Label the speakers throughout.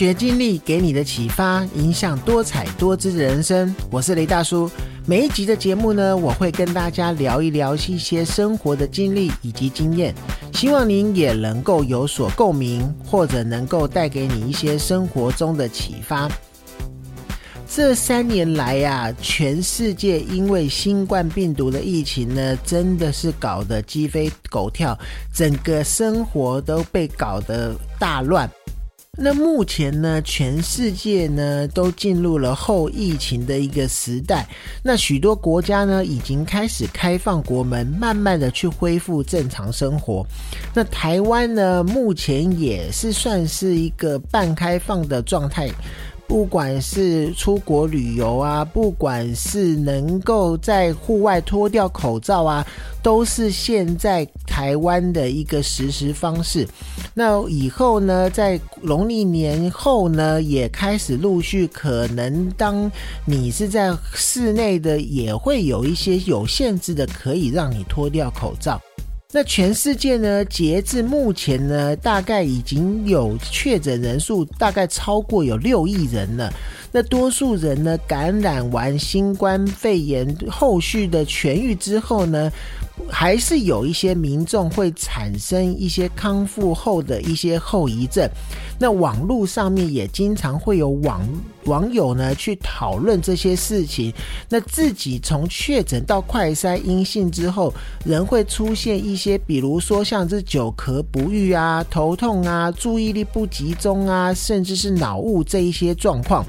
Speaker 1: 掘经历给你的启发，影响多彩多姿的人生。我是雷大叔。每一集的节目呢，我会跟大家聊一聊一些生活的经历以及经验，希望您也能够有所共鸣，或者能够带给你一些生活中的启发。这三年来呀，全世界因为新冠病毒的疫情呢，真的是搞得鸡飞狗跳，整个生活都被搞得大乱。那目前呢，全世界呢都进入了后疫情的一个时代。那许多国家呢已经开始开放国门，慢慢的去恢复正常生活。那台湾呢，目前也是算是一个半开放的状态。不管是出国旅游啊，不管是能够在户外脱掉口罩啊，都是现在台湾的一个实施方式。那以后呢，在农历年后呢，也开始陆续可能，当你是在室内的，也会有一些有限制的，可以让你脱掉口罩。那全世界呢？截至目前呢，大概已经有确诊人数大概超过有六亿人了。那多数人呢，感染完新冠肺炎，后续的痊愈之后呢？还是有一些民众会产生一些康复后的一些后遗症，那网络上面也经常会有网网友呢去讨论这些事情。那自己从确诊到快筛阴性之后，人会出现一些，比如说像这久咳不愈啊、头痛啊、注意力不集中啊，甚至是脑雾这一些状况。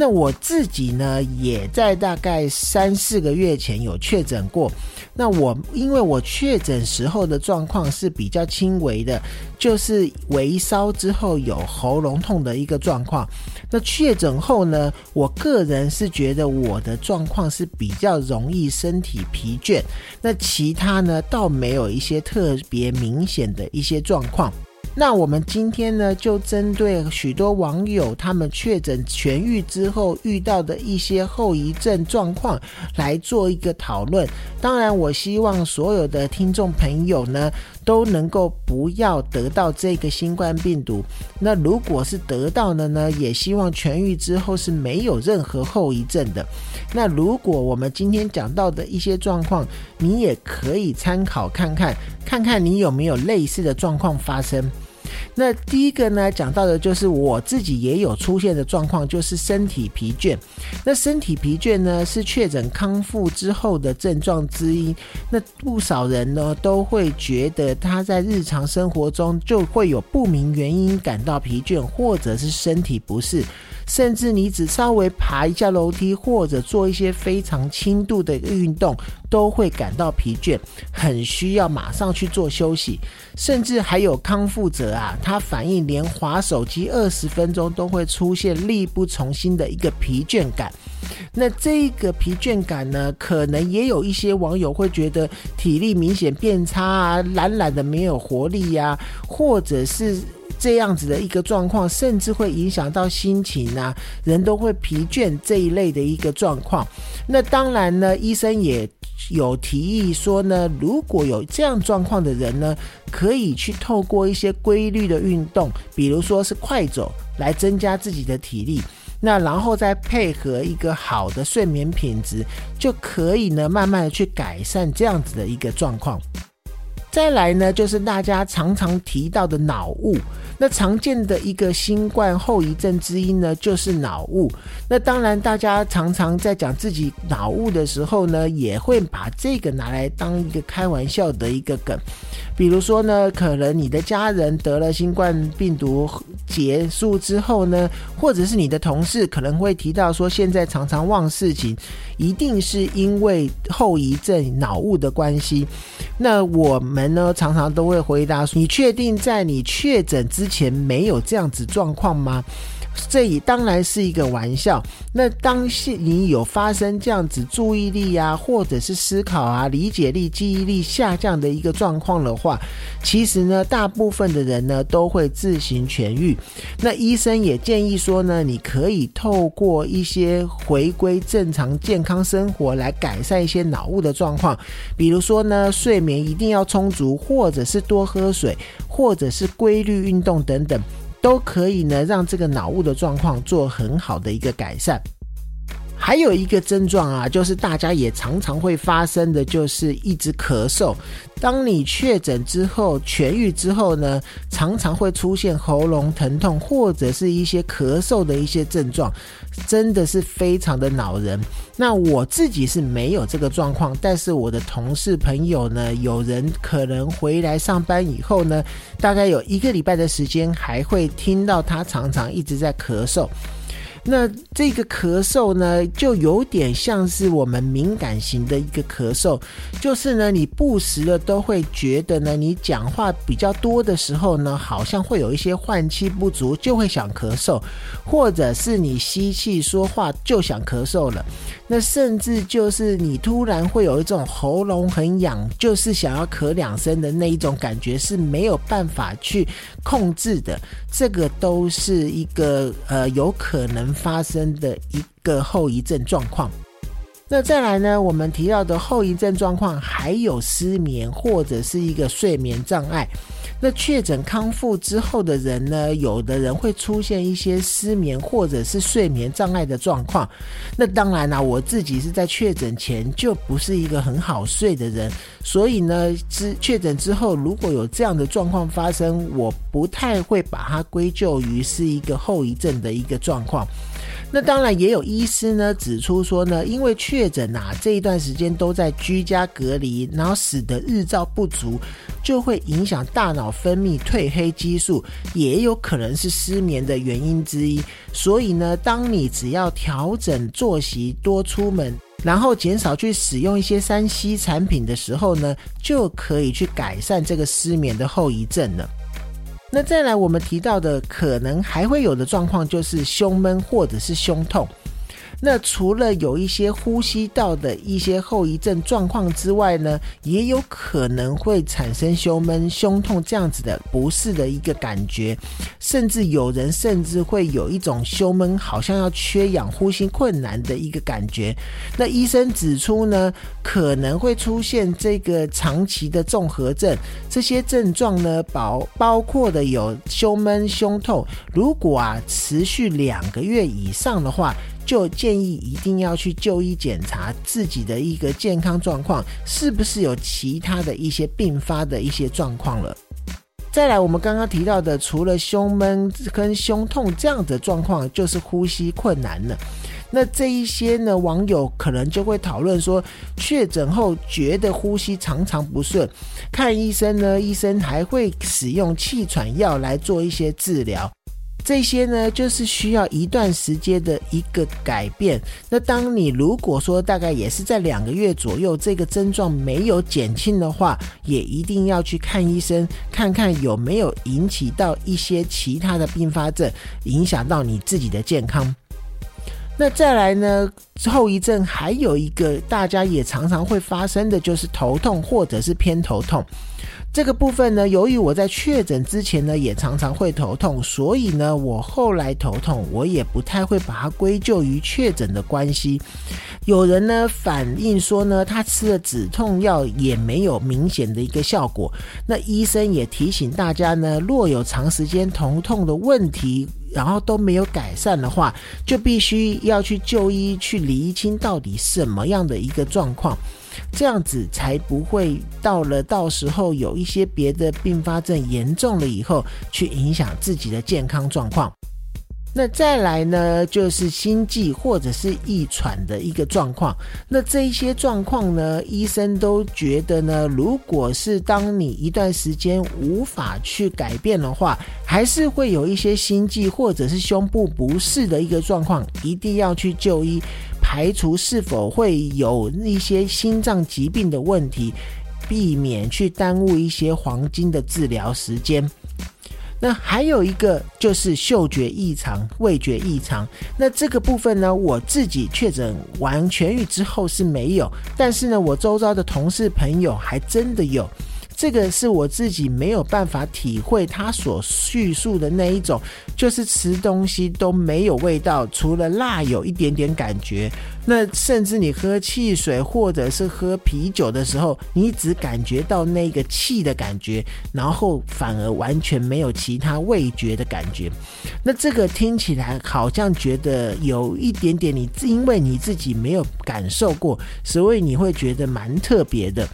Speaker 1: 那我自己呢，也在大概三四个月前有确诊过。那我因为我确诊时候的状况是比较轻微的，就是微烧之后有喉咙痛的一个状况。那确诊后呢，我个人是觉得我的状况是比较容易身体疲倦。那其他呢，倒没有一些特别明显的一些状况。那我们今天呢，就针对许多网友他们确诊痊愈之后遇到的一些后遗症状况来做一个讨论。当然，我希望所有的听众朋友呢，都能够不要得到这个新冠病毒。那如果是得到了呢，也希望痊愈之后是没有任何后遗症的。那如果我们今天讲到的一些状况，你也可以参考看看，看看你有没有类似的状况发生。那第一个呢，讲到的就是我自己也有出现的状况，就是身体疲倦。那身体疲倦呢，是确诊康复之后的症状之一。那不少人呢，都会觉得他在日常生活中就会有不明原因感到疲倦，或者是身体不适。甚至你只稍微爬一下楼梯，或者做一些非常轻度的运动，都会感到疲倦，很需要马上去做休息。甚至还有康复者啊，他反映连滑手机二十分钟都会出现力不从心的一个疲倦感。那这个疲倦感呢，可能也有一些网友会觉得体力明显变差啊，懒懒的没有活力呀，或者是。这样子的一个状况，甚至会影响到心情啊，人都会疲倦这一类的一个状况。那当然呢，医生也有提议说呢，如果有这样状况的人呢，可以去透过一些规律的运动，比如说是快走，来增加自己的体力。那然后再配合一个好的睡眠品质，就可以呢，慢慢的去改善这样子的一个状况。再来呢，就是大家常常提到的脑雾。那常见的一个新冠后遗症之一呢，就是脑雾。那当然，大家常常在讲自己脑雾的时候呢，也会把这个拿来当一个开玩笑的一个梗。比如说呢，可能你的家人得了新冠病毒结束之后呢，或者是你的同事可能会提到说，现在常常忘事情，一定是因为后遗症脑雾的关系。那我们呢，常常都会回答说：“你确定在你确诊之前没有这样子状况吗？”这也当然是一个玩笑。那当你有发生这样子注意力啊，或者是思考啊、理解力、记忆力下降的一个状况的话，其实呢，大部分的人呢都会自行痊愈。那医生也建议说呢，你可以透过一些回归正常健康生活来改善一些脑雾的状况，比如说呢，睡眠一定要充足，或者是多喝水，或者是规律运动等等。都可以呢让这个脑雾的状况做很好的一个改善。还有一个症状啊，就是大家也常常会发生的，就是一直咳嗽。当你确诊之后痊愈之后呢，常常会出现喉咙疼痛或者是一些咳嗽的一些症状，真的是非常的恼人。那我自己是没有这个状况，但是我的同事朋友呢，有人可能回来上班以后呢，大概有一个礼拜的时间，还会听到他常常一直在咳嗽。那这个咳嗽呢，就有点像是我们敏感型的一个咳嗽，就是呢，你不时的都会觉得呢，你讲话比较多的时候呢，好像会有一些换气不足，就会想咳嗽，或者是你吸气说话就想咳嗽了。那甚至就是你突然会有一种喉咙很痒，就是想要咳两声的那一种感觉，是没有办法去控制的。这个都是一个呃有可能发生的一个后遗症状况。那再来呢，我们提到的后遗症状况还有失眠或者是一个睡眠障碍。那确诊康复之后的人呢，有的人会出现一些失眠或者是睡眠障碍的状况。那当然啦，我自己是在确诊前就不是一个很好睡的人，所以呢，之确诊之后如果有这样的状况发生，我不太会把它归咎于是一个后遗症的一个状况。那当然也有医师呢指出说呢，因为确诊啊这一段时间都在居家隔离，然后使得日照不足，就会影响大脑分泌褪黑激素，也有可能是失眠的原因之一。所以呢，当你只要调整作息，多出门，然后减少去使用一些三 C 产品的时候呢，就可以去改善这个失眠的后遗症了。那再来，我们提到的可能还会有的状况就是胸闷或者是胸痛。那除了有一些呼吸道的一些后遗症状况之外呢，也有可能会产生胸闷、胸痛这样子的不适的一个感觉，甚至有人甚至会有一种胸闷，好像要缺氧、呼吸困难的一个感觉。那医生指出呢，可能会出现这个长期的综合症，这些症状呢包包括的有胸闷、胸痛，如果啊持续两个月以上的话。就建议一定要去就医检查自己的一个健康状况，是不是有其他的一些并发的一些状况了。再来，我们刚刚提到的，除了胸闷跟胸痛这样的状况，就是呼吸困难了。那这一些呢，网友可能就会讨论说，确诊后觉得呼吸常常不顺，看医生呢，医生还会使用气喘药来做一些治疗。这些呢，就是需要一段时间的一个改变。那当你如果说大概也是在两个月左右，这个症状没有减轻的话，也一定要去看医生，看看有没有引起到一些其他的并发症，影响到你自己的健康。那再来呢，后遗症还有一个大家也常常会发生的就是头痛或者是偏头痛。这个部分呢，由于我在确诊之前呢，也常常会头痛，所以呢，我后来头痛，我也不太会把它归咎于确诊的关系。有人呢反映说呢，他吃了止痛药也没有明显的一个效果。那医生也提醒大家呢，若有长时间头痛的问题，然后都没有改善的话，就必须要去就医去厘清到底什么样的一个状况。这样子才不会到了到时候有一些别的并发症严重了以后，去影响自己的健康状况。那再来呢，就是心悸或者是易喘的一个状况。那这一些状况呢，医生都觉得呢，如果是当你一段时间无法去改变的话，还是会有一些心悸或者是胸部不适的一个状况，一定要去就医。排除是否会有一些心脏疾病的问题，避免去耽误一些黄金的治疗时间。那还有一个就是嗅觉异常、味觉异常。那这个部分呢，我自己确诊完痊愈之后是没有，但是呢，我周遭的同事朋友还真的有。这个是我自己没有办法体会他所叙述的那一种，就是吃东西都没有味道，除了辣有一点点感觉。那甚至你喝汽水或者是喝啤酒的时候，你只感觉到那个气的感觉，然后反而完全没有其他味觉的感觉。那这个听起来好像觉得有一点点，你因为你自己没有感受过，所以你会觉得蛮特别的。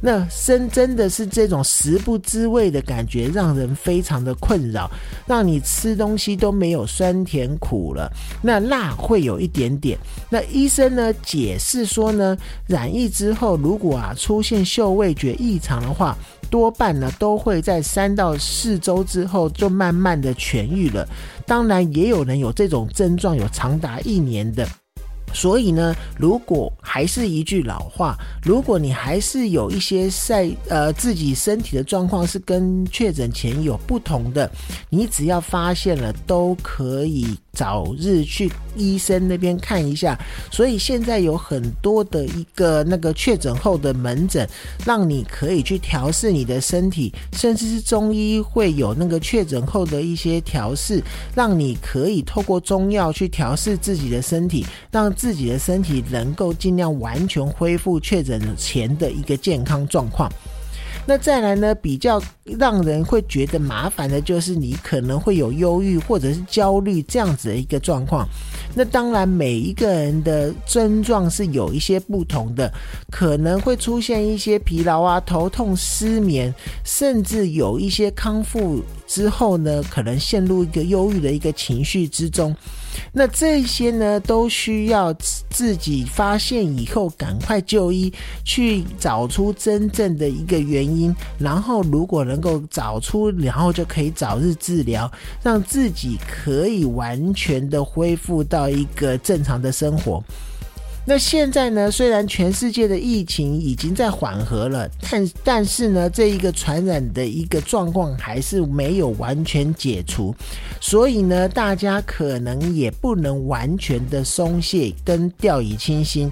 Speaker 1: 那真真的是这种食不知味的感觉，让人非常的困扰，让你吃东西都没有酸甜苦了。那辣会有一点点。那医生。呢解释说呢，染疫之后，如果啊出现嗅味觉异常的话，多半呢都会在三到四周之后就慢慢的痊愈了。当然，也有人有这种症状，有长达一年的。所以呢，如果还是一句老话，如果你还是有一些在呃自己身体的状况是跟确诊前有不同的，你只要发现了，都可以。早日去医生那边看一下，所以现在有很多的一个那个确诊后的门诊，让你可以去调试你的身体，甚至是中医会有那个确诊后的一些调试，让你可以透过中药去调试自己的身体，让自己的身体能够尽量完全恢复确诊前的一个健康状况。那再来呢？比较让人会觉得麻烦的，就是你可能会有忧郁或者是焦虑这样子的一个状况。那当然，每一个人的症状是有一些不同的，可能会出现一些疲劳啊、头痛、失眠，甚至有一些康复之后呢，可能陷入一个忧郁的一个情绪之中。那这些呢，都需要自己发现以后赶快就医，去找出真正的一个原因，然后如果能够找出，然后就可以早日治疗，让自己可以完全的恢复到一个正常的生活。那现在呢？虽然全世界的疫情已经在缓和了，但但是呢，这一个传染的一个状况还是没有完全解除，所以呢，大家可能也不能完全的松懈跟掉以轻心。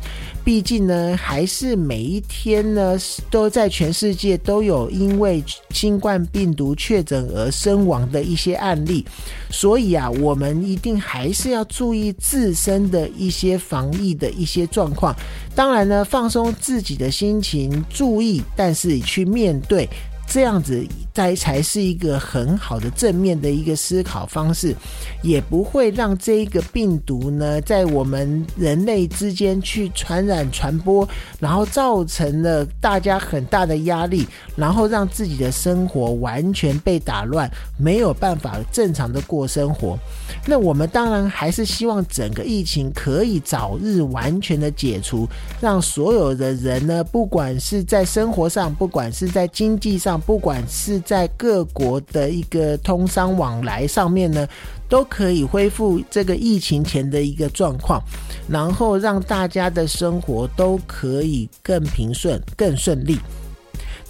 Speaker 1: 毕竟呢，还是每一天呢，都在全世界都有因为新冠病毒确诊而身亡的一些案例，所以啊，我们一定还是要注意自身的一些防疫的一些。状况，当然呢，放松自己的心情，注意，但是去面对。这样子才才是一个很好的正面的一个思考方式，也不会让这一个病毒呢在我们人类之间去传染传播，然后造成了大家很大的压力，然后让自己的生活完全被打乱，没有办法正常的过生活。那我们当然还是希望整个疫情可以早日完全的解除，让所有的人呢，不管是在生活上，不管是在经济上。不管是在各国的一个通商往来上面呢，都可以恢复这个疫情前的一个状况，然后让大家的生活都可以更平顺、更顺利。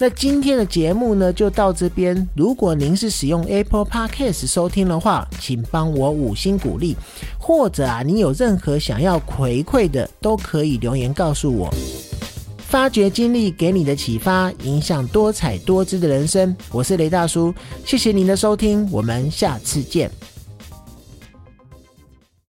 Speaker 1: 那今天的节目呢，就到这边。如果您是使用 Apple Podcast 收听的话，请帮我五星鼓励，或者啊，你有任何想要回馈的，都可以留言告诉我。发掘经历给你的启发，影响多彩多姿的人生。我是雷大叔，谢谢您的收听，我们下次见。